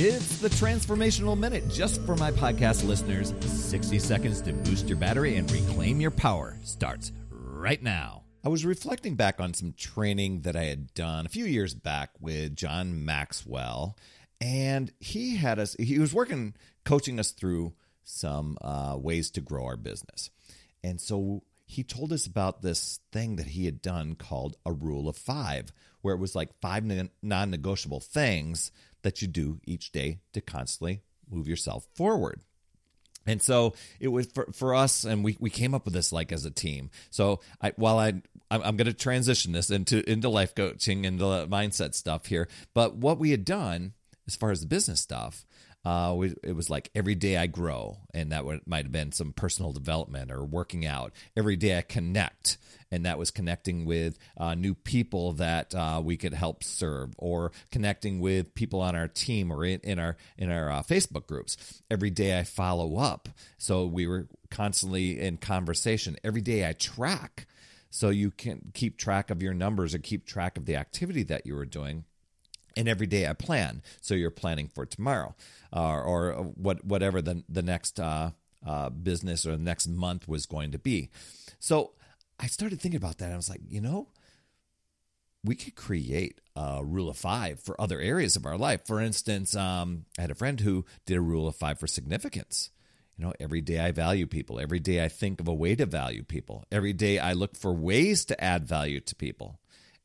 It's the Transformational Minute just for my podcast listeners. 60 seconds to boost your battery and reclaim your power starts right now. I was reflecting back on some training that I had done a few years back with John Maxwell, and he had us, he was working, coaching us through some uh, ways to grow our business. And so he told us about this thing that he had done called a rule of five, where it was like five non negotiable things that you do each day to constantly move yourself forward. And so it was for, for us, and we, we came up with this like as a team. So I, while I I'm, going to transition this into into life coaching and the mindset stuff here, but what we had done as far as the business stuff uh, we, it was like every day I grow, and that would, might have been some personal development or working out. Every day I connect, and that was connecting with uh, new people that uh, we could help serve, or connecting with people on our team or in, in our in our uh, Facebook groups. Every day I follow up, so we were constantly in conversation. Every day I track, so you can keep track of your numbers or keep track of the activity that you were doing and every day I plan. So you're planning for tomorrow, uh, or what whatever the the next uh, uh, business or the next month was going to be. So I started thinking about that. I was like, you know, we could create a rule of five for other areas of our life. For instance, um, I had a friend who did a rule of five for significance. You know, every day I value people. Every day I think of a way to value people. Every day I look for ways to add value to people.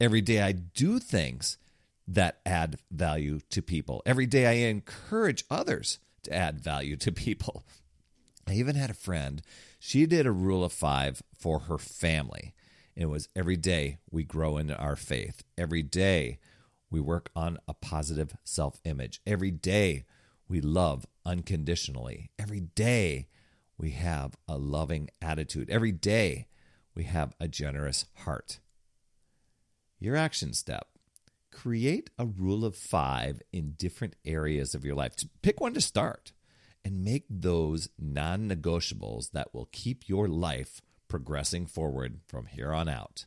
Every day I do things that add value to people. Every day I encourage others to add value to people. I even had a friend, she did a rule of five for her family. It was every day we grow in our faith. Every day we work on a positive self image. Every day we love unconditionally. Every day we have a loving attitude. Every day we have a generous heart. Your action step create a rule of five in different areas of your life. Pick one to start and make those non negotiables that will keep your life progressing forward from here on out.